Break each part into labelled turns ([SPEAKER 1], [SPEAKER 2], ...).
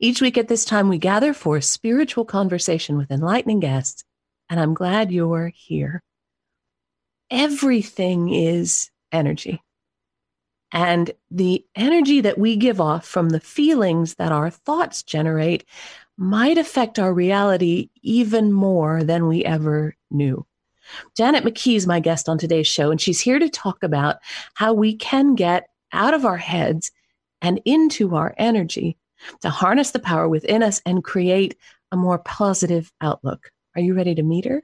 [SPEAKER 1] Each week at this time, we gather for a spiritual conversation with enlightening guests, and I'm glad you're here. Everything is energy. And the energy that we give off from the feelings that our thoughts generate might affect our reality even more than we ever knew. Janet McKee is my guest on today's show, and she's here to talk about how we can get out of our heads and into our energy to harness the power within us and create a more positive outlook. Are you ready to meet her?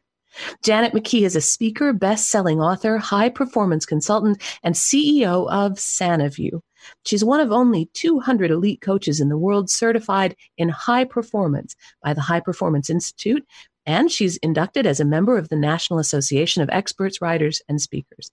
[SPEAKER 1] Janet McKee is a speaker, best selling author, high performance consultant, and CEO of SanaView. She's one of only 200 elite coaches in the world certified in high performance by the High Performance Institute, and she's inducted as a member of the National Association of Experts, Writers, and Speakers.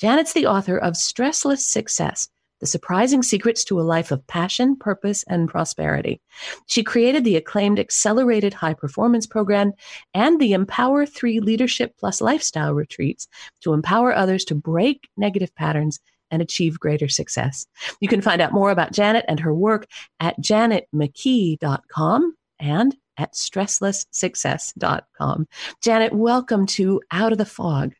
[SPEAKER 1] Janet's the author of Stressless Success the Surprising Secrets to a Life of Passion, Purpose, and Prosperity. She created the acclaimed Accelerated High Performance Program and the Empower 3 Leadership Plus Lifestyle Retreats to empower others to break negative patterns and achieve greater success. You can find out more about Janet and her work at janetmckee.com and at stresslesssuccess.com. Janet, welcome to Out of the Fog.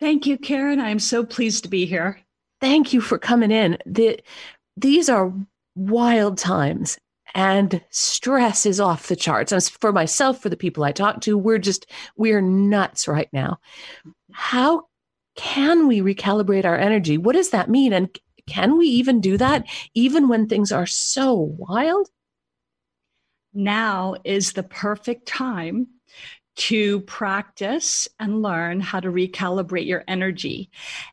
[SPEAKER 2] Thank you, Karen. I'm so pleased to be here
[SPEAKER 1] thank you for coming in. The, these are wild times and stress is off the charts. For myself, for the people I talk to, we're just, we're nuts right now. How can we recalibrate our energy? What does that mean? And can we even do that even when things are so wild?
[SPEAKER 2] Now is the perfect time to practice and learn how to recalibrate your energy.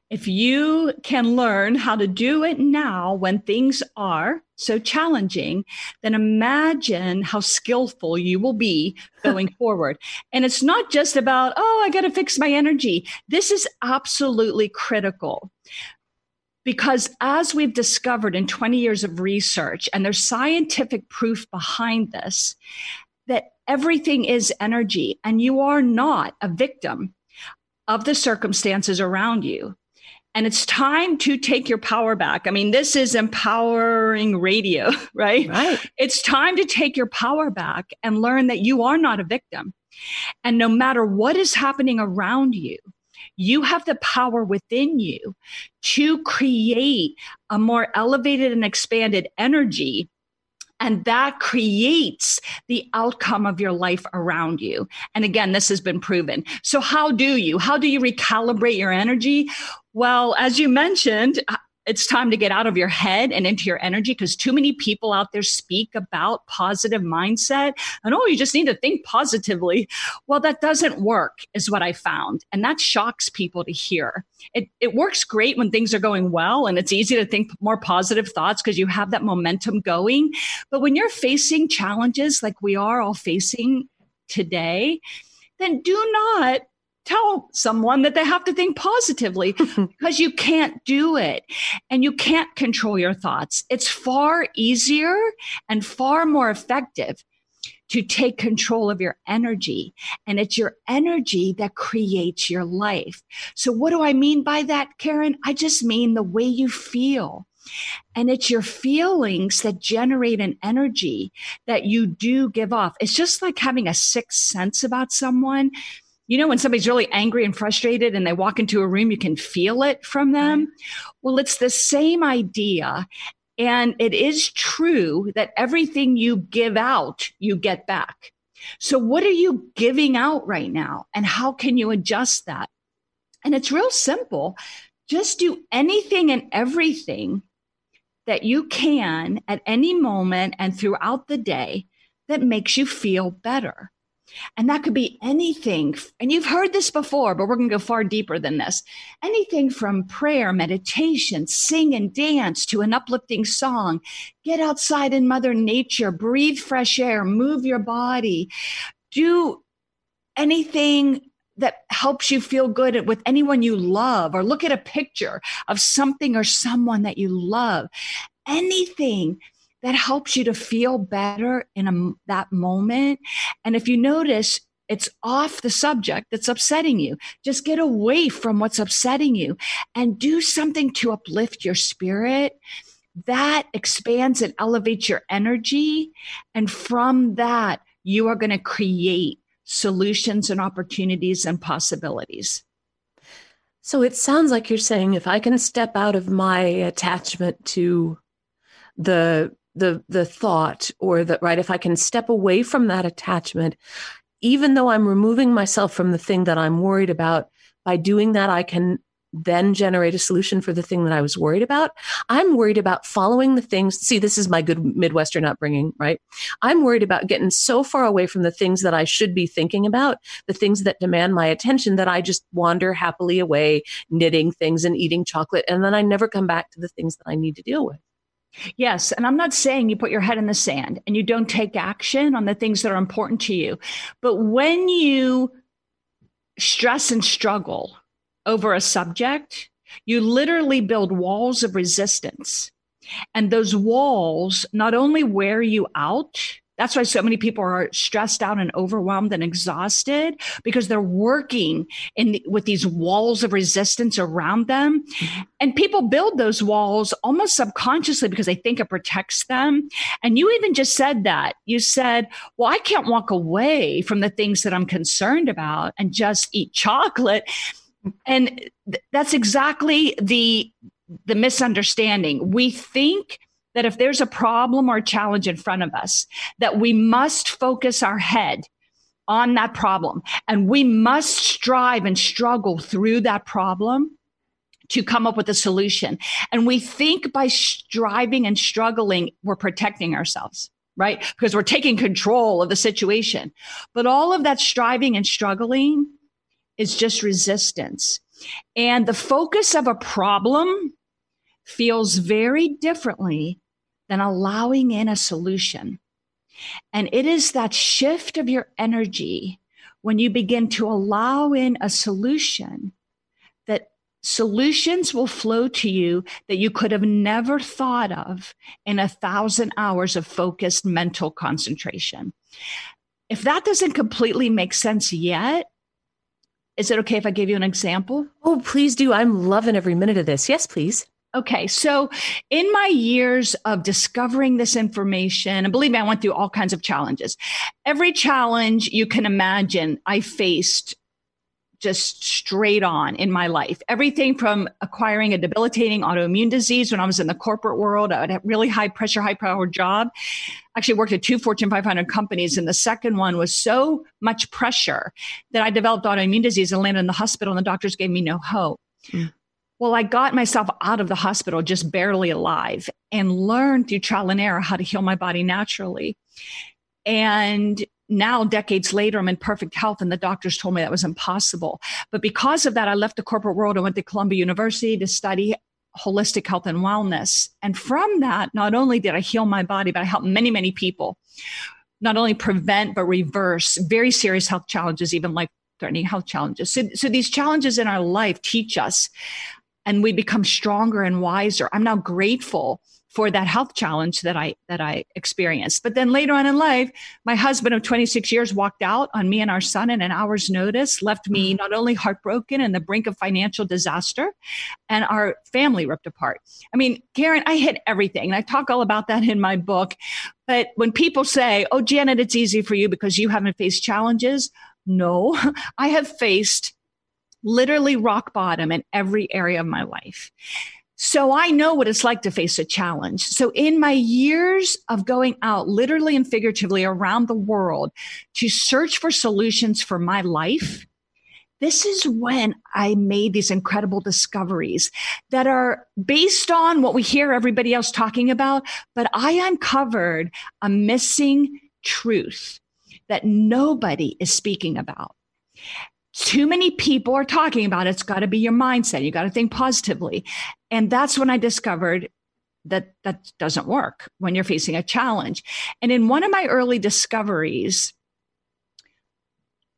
[SPEAKER 2] If you can learn how to do it now when things are so challenging, then imagine how skillful you will be going forward. And it's not just about, oh, I got to fix my energy. This is absolutely critical. Because as we've discovered in 20 years of research, and there's scientific proof behind this, everything is energy and you are not a victim of the circumstances around you. And it's time to take your power back. I mean, this is empowering radio, right?
[SPEAKER 1] Right.
[SPEAKER 2] It's time to take your power back and learn that you are not a victim. And no matter what is happening around you, you have the power within you to create a more elevated and expanded energy and that creates the outcome of your life around you. And again, this has been proven. So, how do you? How do you recalibrate your energy? Well, as you mentioned, it's time to get out of your head and into your energy because too many people out there speak about positive mindset and oh you just need to think positively. Well that doesn't work is what i found and that shocks people to hear. It, it works great when things are going well and it's easy to think more positive thoughts because you have that momentum going but when you're facing challenges like we are all facing today then do not tell someone that they have to think positively because you can't do it and you can't control your thoughts. It's far easier and far more effective to take control of your energy. And it's your energy that creates your life. So, what do I mean by that, Karen? I just mean the way you feel. And it's your feelings that generate an energy that you do give off. It's just like having a sixth sense about someone you know, when somebody's really angry and frustrated and they walk into a room, you can feel it from them. Well, it's the same idea. And it is true that everything you give out, you get back. So, what are you giving out right now? And how can you adjust that? And it's real simple. Just do anything and everything that you can at any moment and throughout the day that makes you feel better. And that could be anything. And you've heard this before, but we're going to go far deeper than this. Anything from prayer, meditation, sing and dance to an uplifting song. Get outside in Mother Nature, breathe fresh air, move your body, do anything that helps you feel good with anyone you love, or look at a picture of something or someone that you love. Anything that helps you to feel better in a, that moment. And if you notice, it's off the subject that's upsetting you. Just get away from what's upsetting you and do something to uplift your spirit. That expands and elevates your energy. And from that, you are going to create solutions and opportunities and possibilities.
[SPEAKER 1] So it sounds like you're saying if I can step out of my attachment to the the the thought or the right if I can step away from that attachment even though I'm removing myself from the thing that I'm worried about by doing that I can then generate a solution for the thing that I was worried about. I'm worried about following the things. See, this is my good Midwestern upbringing, right? I'm worried about getting so far away from the things that I should be thinking about, the things that demand my attention, that I just wander happily away, knitting things and eating chocolate. And then I never come back to the things that I need to deal with.
[SPEAKER 2] Yes. And I'm not saying you put your head in the sand and you don't take action on the things that are important to you. But when you stress and struggle over a subject, you literally build walls of resistance. And those walls not only wear you out, that's why so many people are stressed out and overwhelmed and exhausted because they're working in the, with these walls of resistance around them. Mm-hmm. And people build those walls almost subconsciously because they think it protects them. And you even just said that. You said, well, I can't walk away from the things that I'm concerned about and just eat chocolate. And th- that's exactly the the misunderstanding. We think that if there's a problem or challenge in front of us, that we must focus our head on that problem and we must strive and struggle through that problem to come up with a solution. And we think by striving and struggling, we're protecting ourselves, right? Because we're taking control of the situation. But all of that striving and struggling is just resistance. And the focus of a problem feels very differently than allowing in a solution. And it is that shift of your energy when you begin to allow in a solution that solutions will flow to you that you could have never thought of in a thousand hours of focused mental concentration. If that doesn't completely make sense yet, is it okay if I give you an example?
[SPEAKER 1] Oh, please do. I'm loving every minute of this. Yes, please.
[SPEAKER 2] Okay, so in my years of discovering this information, and believe me, I went through all kinds of challenges. Every challenge you can imagine, I faced just straight on in my life. Everything from acquiring a debilitating autoimmune disease when I was in the corporate world, I had a really high pressure, high power job. Actually worked at two Fortune 500 companies. And the second one was so much pressure that I developed autoimmune disease and landed in the hospital and the doctors gave me no hope. Mm. Well, I got myself out of the hospital just barely alive and learned through trial and error how to heal my body naturally. And now, decades later, I'm in perfect health, and the doctors told me that was impossible. But because of that, I left the corporate world. I went to Columbia University to study holistic health and wellness. And from that, not only did I heal my body, but I helped many, many people not only prevent, but reverse very serious health challenges, even life threatening health challenges. So, so these challenges in our life teach us and we become stronger and wiser. I'm now grateful for that health challenge that I that I experienced. But then later on in life, my husband of 26 years walked out on me and our son in an hour's notice, left me not only heartbroken and the brink of financial disaster, and our family ripped apart. I mean, Karen, I hit everything. And I talk all about that in my book. But when people say, "Oh, Janet, it's easy for you because you haven't faced challenges," no, I have faced literally rock bottom in every area of my life. So I know what it's like to face a challenge. So in my years of going out literally and figuratively around the world to search for solutions for my life, this is when I made these incredible discoveries that are based on what we hear everybody else talking about. But I uncovered a missing truth that nobody is speaking about too many people are talking about it. it's got to be your mindset you got to think positively and that's when i discovered that that doesn't work when you're facing a challenge and in one of my early discoveries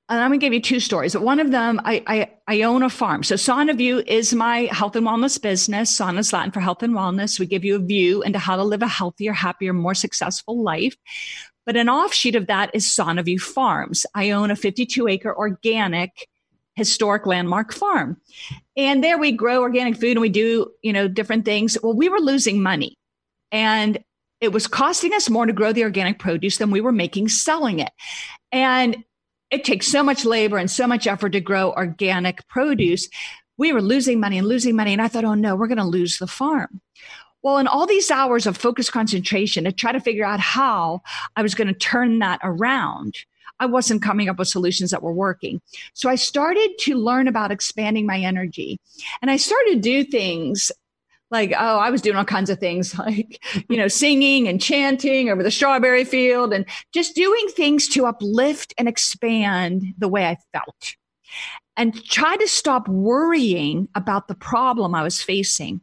[SPEAKER 2] and I'm to give you two stories. One of them, I, I, I own a farm. So SanaView is my health and wellness business. Sana is Latin for health and wellness. We give you a view into how to live a healthier, happier, more successful life. But an offshoot of that is SanaView Farms. I own a 52 acre organic historic landmark farm. And there we grow organic food and we do, you know, different things. Well, we were losing money. And it was costing us more to grow the organic produce than we were making selling it. And it takes so much labor and so much effort to grow organic produce. We were losing money and losing money. And I thought, oh no, we're going to lose the farm. Well, in all these hours of focused concentration to try to figure out how I was going to turn that around, I wasn't coming up with solutions that were working. So I started to learn about expanding my energy. And I started to do things like oh i was doing all kinds of things like you know singing and chanting over the strawberry field and just doing things to uplift and expand the way i felt and try to stop worrying about the problem i was facing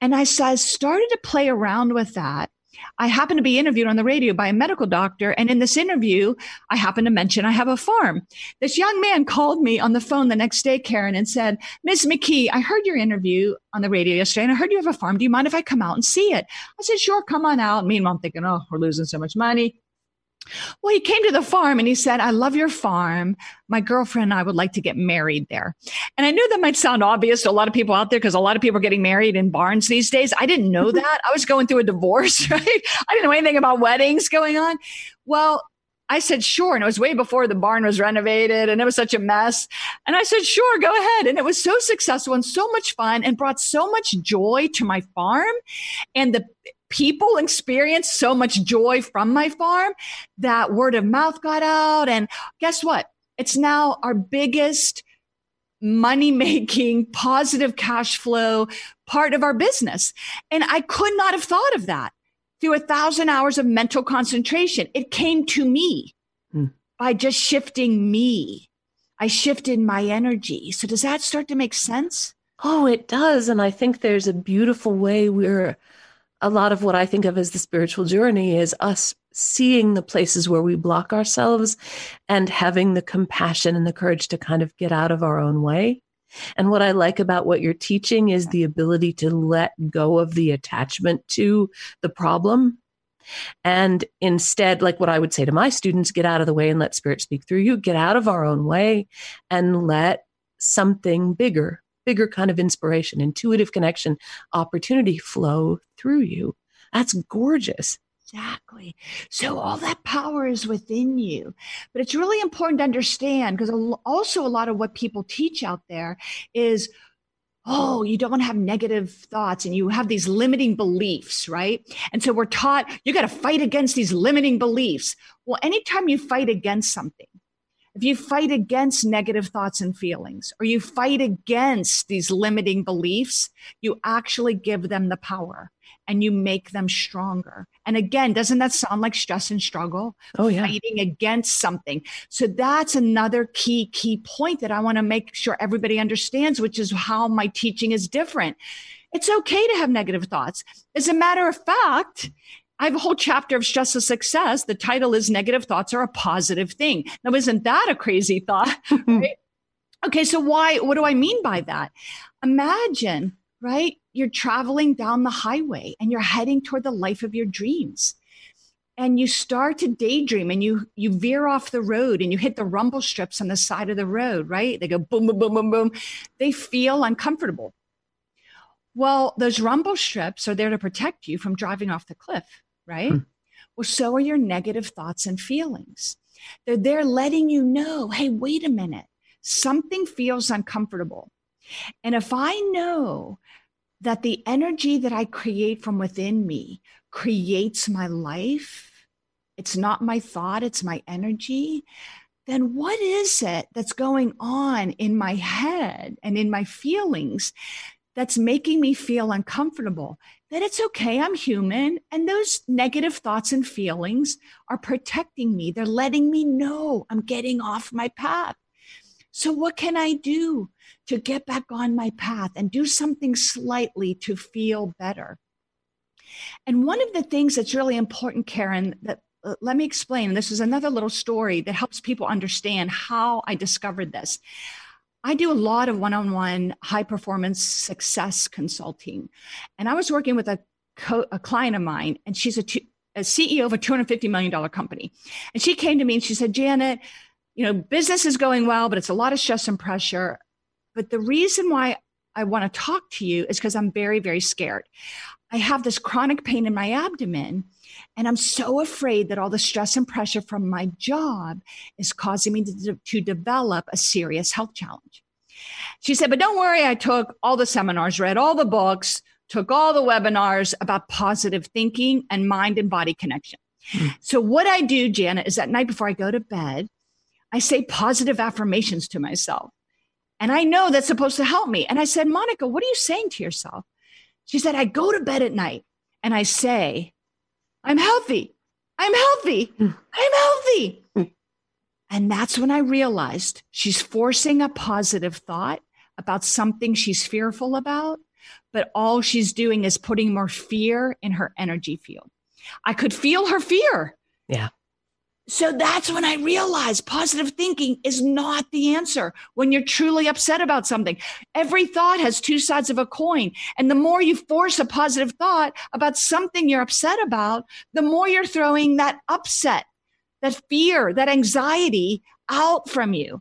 [SPEAKER 2] and as i started to play around with that I happened to be interviewed on the radio by a medical doctor. And in this interview, I happened to mention I have a farm. This young man called me on the phone the next day, Karen, and said, Ms. McKee, I heard your interview on the radio yesterday and I heard you have a farm. Do you mind if I come out and see it? I said, sure, come on out. Meanwhile, I'm thinking, oh, we're losing so much money. Well, he came to the farm and he said, I love your farm. My girlfriend and I would like to get married there. And I knew that might sound obvious to a lot of people out there because a lot of people are getting married in barns these days. I didn't know that. I was going through a divorce, right? I didn't know anything about weddings going on. Well, I said, sure. And it was way before the barn was renovated and it was such a mess. And I said, sure, go ahead. And it was so successful and so much fun and brought so much joy to my farm. And the people experienced so much joy from my farm that word of mouth got out. And guess what? It's now our biggest money making, positive cash flow part of our business. And I could not have thought of that through a thousand hours of mental concentration. It came to me hmm. by just shifting me. I shifted my energy. So does that start to make sense?
[SPEAKER 1] Oh, it does. And I think there's a beautiful way we're a lot of what I think of as the spiritual journey is us seeing the places where we block ourselves and having the compassion and the courage to kind of get out of our own way. And what I like about what you're teaching is the ability to let go of the attachment to the problem. And instead, like what I would say to my students, get out of the way and let spirit speak through you, get out of our own way and let something bigger bigger kind of inspiration, intuitive connection, opportunity flow through you. That's gorgeous.
[SPEAKER 2] Exactly. So all that power is within you. But it's really important to understand because also a lot of what people teach out there is oh, you don't want to have negative thoughts and you have these limiting beliefs, right? And so we're taught you got to fight against these limiting beliefs. Well, anytime you fight against something, if you fight against negative thoughts and feelings, or you fight against these limiting beliefs, you actually give them the power and you make them stronger. And again, doesn't that sound like stress and struggle?
[SPEAKER 1] Oh, yeah.
[SPEAKER 2] Fighting against something. So that's another key, key point that I want to make sure everybody understands, which is how my teaching is different. It's okay to have negative thoughts. As a matter of fact, I have a whole chapter of Stressless Success. The title is Negative Thoughts Are a Positive Thing. Now, isn't that a crazy thought? Hmm. Right? okay, so why, what do I mean by that? Imagine, right? You're traveling down the highway and you're heading toward the life of your dreams. And you start to daydream and you you veer off the road and you hit the rumble strips on the side of the road, right? They go boom, boom, boom, boom, boom. They feel uncomfortable. Well, those rumble strips are there to protect you from driving off the cliff right? Hmm. Well, so are your negative thoughts and feelings. They're there letting you know, hey, wait a minute, something feels uncomfortable. And if I know that the energy that I create from within me creates my life, it's not my thought, it's my energy, then what is it that's going on in my head and in my feelings that's making me feel uncomfortable? that it's okay, I'm human. And those negative thoughts and feelings are protecting me. They're letting me know I'm getting off my path. So, what can I do to get back on my path and do something slightly to feel better? And one of the things that's really important, Karen, that uh, let me explain. This is another little story that helps people understand how I discovered this. I do a lot of one on one high performance success consulting. And I was working with a, co- a client of mine, and she's a CEO of a $250 million company. And she came to me and she said, Janet, you know, business is going well, but it's a lot of stress and pressure. But the reason why I want to talk to you is because I'm very, very scared. I have this chronic pain in my abdomen, and I'm so afraid that all the stress and pressure from my job is causing me to, to develop a serious health challenge. She said, But don't worry, I took all the seminars, read all the books, took all the webinars about positive thinking and mind and body connection. Mm. So, what I do, Janet, is at night before I go to bed, I say positive affirmations to myself. And I know that's supposed to help me. And I said, Monica, what are you saying to yourself? She said, I go to bed at night and I say, I'm healthy. I'm healthy. Mm. I'm healthy. And that's when I realized she's forcing a positive thought about something she's fearful about, but all she's doing is putting more fear in her energy field. I could feel her fear.
[SPEAKER 1] Yeah.
[SPEAKER 2] So that's when I realized positive thinking is not the answer when you're truly upset about something. Every thought has two sides of a coin. And the more you force a positive thought about something you're upset about, the more you're throwing that upset, that fear, that anxiety out from you.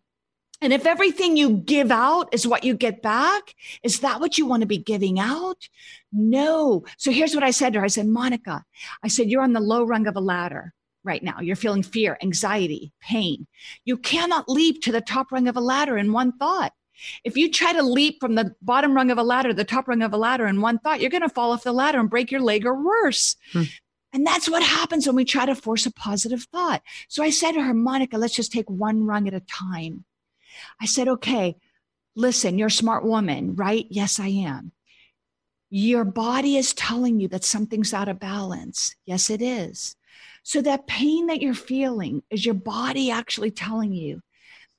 [SPEAKER 2] And if everything you give out is what you get back, is that what you want to be giving out? No. So here's what I said to her I said, Monica, I said, you're on the low rung of a ladder right now. You're feeling fear, anxiety, pain. You cannot leap to the top rung of a ladder in one thought. If you try to leap from the bottom rung of a ladder to the top rung of a ladder in one thought, you're going to fall off the ladder and break your leg or worse. Hmm. And that's what happens when we try to force a positive thought. So I said to her, Monica, let's just take one rung at a time. I said, okay, listen, you're a smart woman, right? Yes, I am. Your body is telling you that something's out of balance. Yes, it is. So that pain that you're feeling is your body actually telling you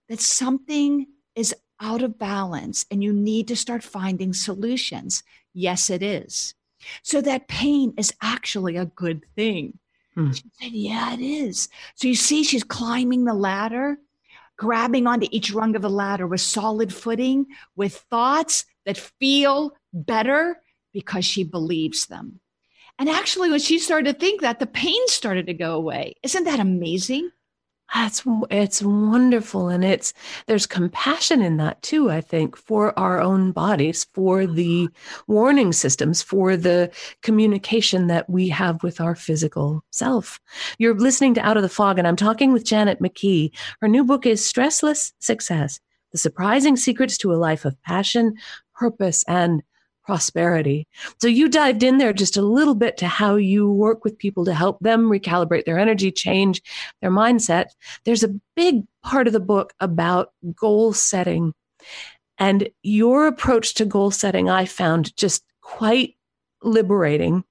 [SPEAKER 2] that something is out of balance and you need to start finding solutions. Yes, it is. So that pain is actually a good thing. Hmm. She said, Yeah, it is. So you see, she's climbing the ladder, grabbing onto each rung of the ladder with solid footing, with thoughts that feel better because she believes them. And actually, when she started to think that, the pain started to go away. Isn't that amazing?
[SPEAKER 1] That's it's wonderful, and it's there's compassion in that too. I think for our own bodies, for the warning systems, for the communication that we have with our physical self. You're listening to Out of the Fog, and I'm talking with Janet McKee. Her new book is Stressless Success: The Surprising Secrets to a Life of Passion, Purpose, and prosperity. So you dived in there just a little bit to how you work with people to help them recalibrate their energy, change their mindset. There's a big part of the book about goal setting. And your approach to goal setting, I found just quite liberating.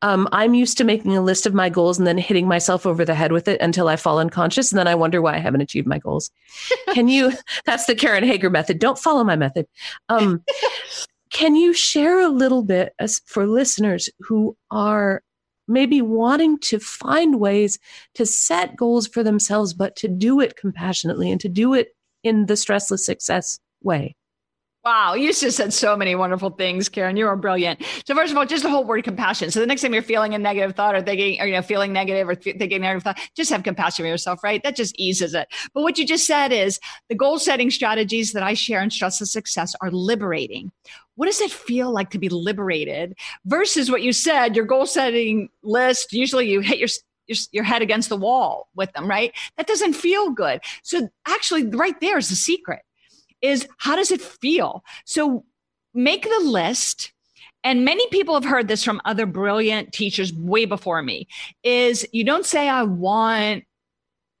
[SPEAKER 1] Um, I'm used to making a list of my goals and then hitting myself over the head with it until I fall unconscious. And then I wonder why I haven't achieved my goals. Can you? That's the Karen Hager method. Don't follow my method. Um, can you share a little bit as for listeners who are maybe wanting to find ways to set goals for themselves, but to do it compassionately and to do it in the stressless success way?
[SPEAKER 2] Wow, you just said so many wonderful things, Karen. You are brilliant. So first of all, just the whole word compassion. So the next time you're feeling a negative thought or thinking, or you know, feeling negative or th- thinking negative thought, just have compassion for yourself, right? That just eases it. But what you just said is the goal setting strategies that I share in Stressless Success are liberating. What does it feel like to be liberated versus what you said, your goal setting list? Usually you hit your your, your head against the wall with them, right? That doesn't feel good. So actually, right there is the secret is how does it feel? So make the list. And many people have heard this from other brilliant teachers way before me is you don't say, I want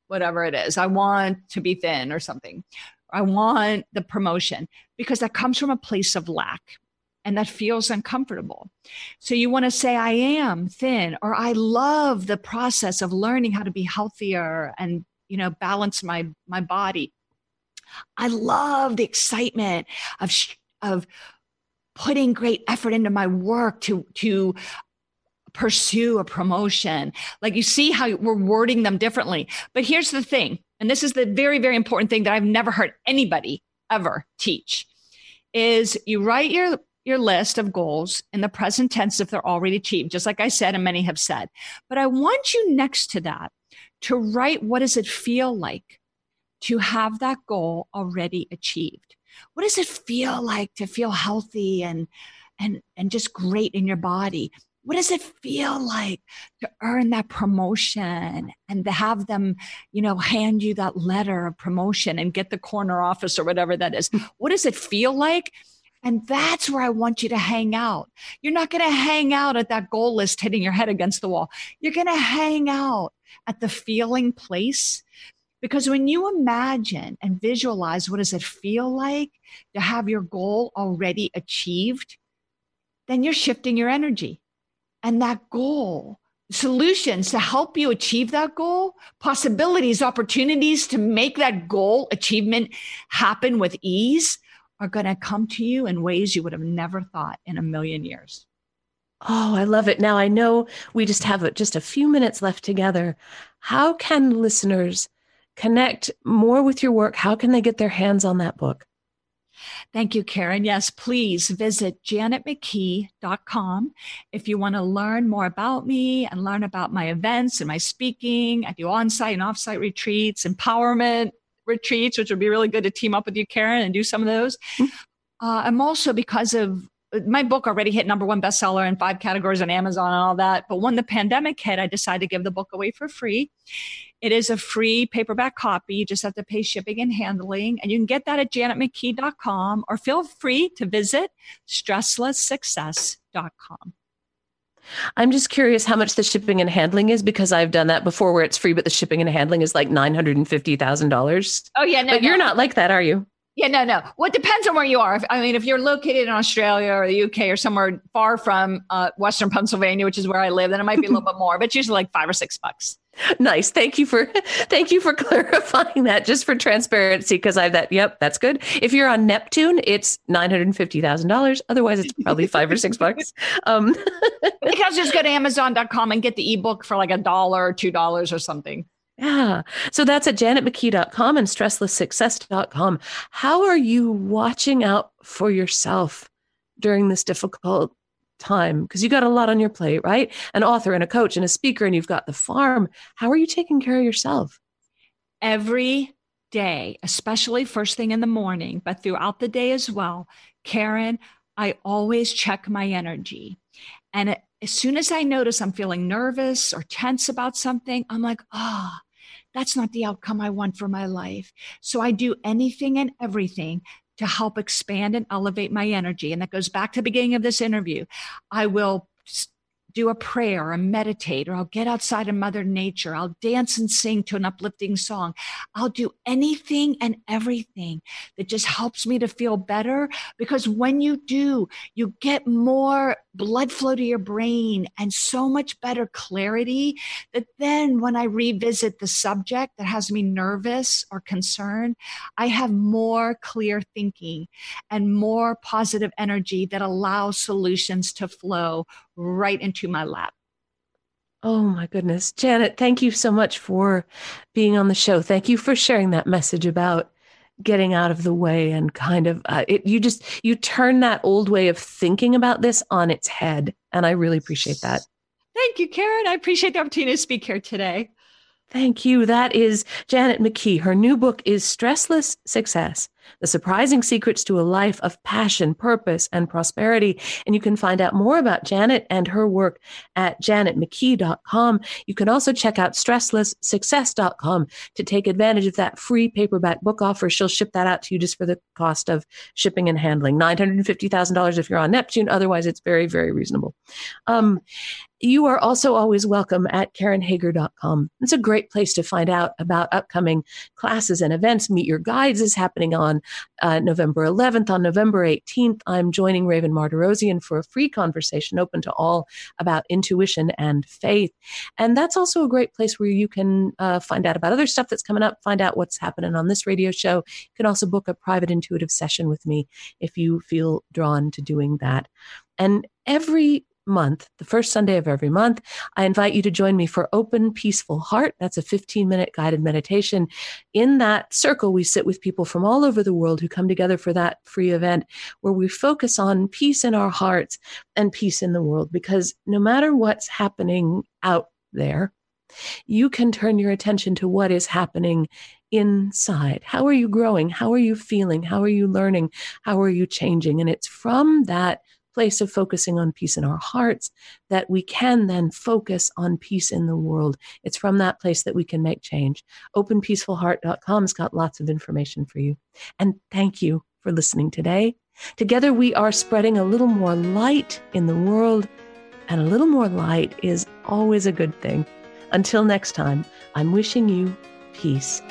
[SPEAKER 2] whatever it is. I want to be thin or something. I want the promotion because that comes from a place of lack and that feels uncomfortable. So you want to say, I am thin, or I love the process of learning how to be healthier and, you know, balance my, my body. I love the excitement of, of putting great effort into my work to, to pursue a promotion. Like you see how we're wording them differently. But here's the thing, and this is the very, very important thing that I've never heard anybody ever teach is you write your your list of goals in the present tense if they're already achieved, just like I said, and many have said. But I want you next to that to write what does it feel like to have that goal already achieved? What does it feel like to feel healthy and and and just great in your body? What does it feel like to earn that promotion and to have them you know hand you that letter of promotion and get the corner office or whatever that is hmm. what does it feel like and that's where I want you to hang out. You're not going to hang out at that goal list hitting your head against the wall. You're going to hang out at the feeling place because when you imagine and visualize what does it feel like to have your goal already achieved, then you're shifting your energy and that goal solutions to help you achieve that goal, possibilities, opportunities to make that goal achievement happen with ease are going to come to you in ways you would have never thought in a million years.
[SPEAKER 1] Oh, I love it. Now I know we just have just a few minutes left together. How can listeners connect more with your work? How can they get their hands on that book?
[SPEAKER 2] Thank you, Karen. Yes, please visit janetmckee.com if you want to learn more about me and learn about my events and my speaking. I do on site and off site retreats, empowerment retreats, which would be really good to team up with you, Karen, and do some of those. Mm-hmm. Uh, I'm also, because of my book already hit number one bestseller in five categories on Amazon and all that. But when the pandemic hit, I decided to give the book away for free. It is a free paperback copy. You just have to pay shipping and handling. And you can get that at janetmckee.com or feel free to visit stresslesssuccess.com.
[SPEAKER 1] I'm just curious how much the shipping and handling is because I've done that before where it's free, but the shipping and handling is like $950,000.
[SPEAKER 2] Oh, yeah. No,
[SPEAKER 1] but
[SPEAKER 2] no.
[SPEAKER 1] you're not like that, are you?
[SPEAKER 2] Yeah, no, no. Well, it depends on where you are. If, I mean, if you're located in Australia or the UK or somewhere far from uh, Western Pennsylvania, which is where I live, then it might be a little bit more, but it's usually like five or six bucks.
[SPEAKER 1] Nice. Thank you for thank you for clarifying that just for transparency because I've that yep, that's good. If you're on Neptune, it's nine hundred and fifty thousand dollars. Otherwise it's probably five or six bucks. Um
[SPEAKER 2] because just go to Amazon.com and get the ebook for like a dollar or two dollars or something.
[SPEAKER 1] Yeah. So that's at janetmckee.com and stresslesssuccess.com. How are you watching out for yourself during this difficult time? Because you got a lot on your plate, right? An author and a coach and a speaker, and you've got the farm. How are you taking care of yourself?
[SPEAKER 2] Every day, especially first thing in the morning, but throughout the day as well, Karen, I always check my energy. And as soon as I notice I'm feeling nervous or tense about something, I'm like, ah, oh, that's not the outcome I want for my life. So I do anything and everything to help expand and elevate my energy. And that goes back to the beginning of this interview. I will do a prayer or meditate, or I'll get outside of Mother Nature. I'll dance and sing to an uplifting song. I'll do anything and everything that just helps me to feel better. Because when you do, you get more blood flow to your brain and so much better clarity that then when I revisit the subject that has me nervous or concerned, I have more clear thinking and more positive energy that allows solutions to flow right into my lap.
[SPEAKER 1] Oh my goodness. Janet, thank you so much for being on the show. Thank you for sharing that message about getting out of the way and kind of uh, it, you just you turn that old way of thinking about this on its head and i really appreciate that
[SPEAKER 2] thank you karen i appreciate the opportunity to speak here today
[SPEAKER 1] Thank you. That is Janet McKee. Her new book is Stressless Success The Surprising Secrets to a Life of Passion, Purpose, and Prosperity. And you can find out more about Janet and her work at janetmckee.com. You can also check out stresslesssuccess.com to take advantage of that free paperback book offer. She'll ship that out to you just for the cost of shipping and handling. $950,000 if you're on Neptune. Otherwise, it's very, very reasonable. Um, you are also always welcome at karenhager.com. It's a great place to find out about upcoming classes and events. Meet Your Guides is happening on uh, November 11th. On November 18th, I'm joining Raven Martirosyan for a free conversation open to all about intuition and faith. And that's also a great place where you can uh, find out about other stuff that's coming up, find out what's happening on this radio show. You can also book a private intuitive session with me if you feel drawn to doing that. And every month, the first Sunday of every month, I invite you to join me for Open Peaceful Heart. That's a 15 minute guided meditation. In that circle, we sit with people from all over the world who come together for that free event where we focus on peace in our hearts and peace in the world. Because no matter what's happening out there, you can turn your attention to what is happening inside. How are you growing? How are you feeling? How are you learning? How are you changing? And it's from that place of focusing on peace in our hearts that we can then focus on peace in the world. It's from that place that we can make change. OpenPeacefulHeart.com has got lots of information for you. And thank you for listening today. Together, we are spreading a little more light in the world, and a little more light is always a good thing. Until next time, I'm wishing you peace.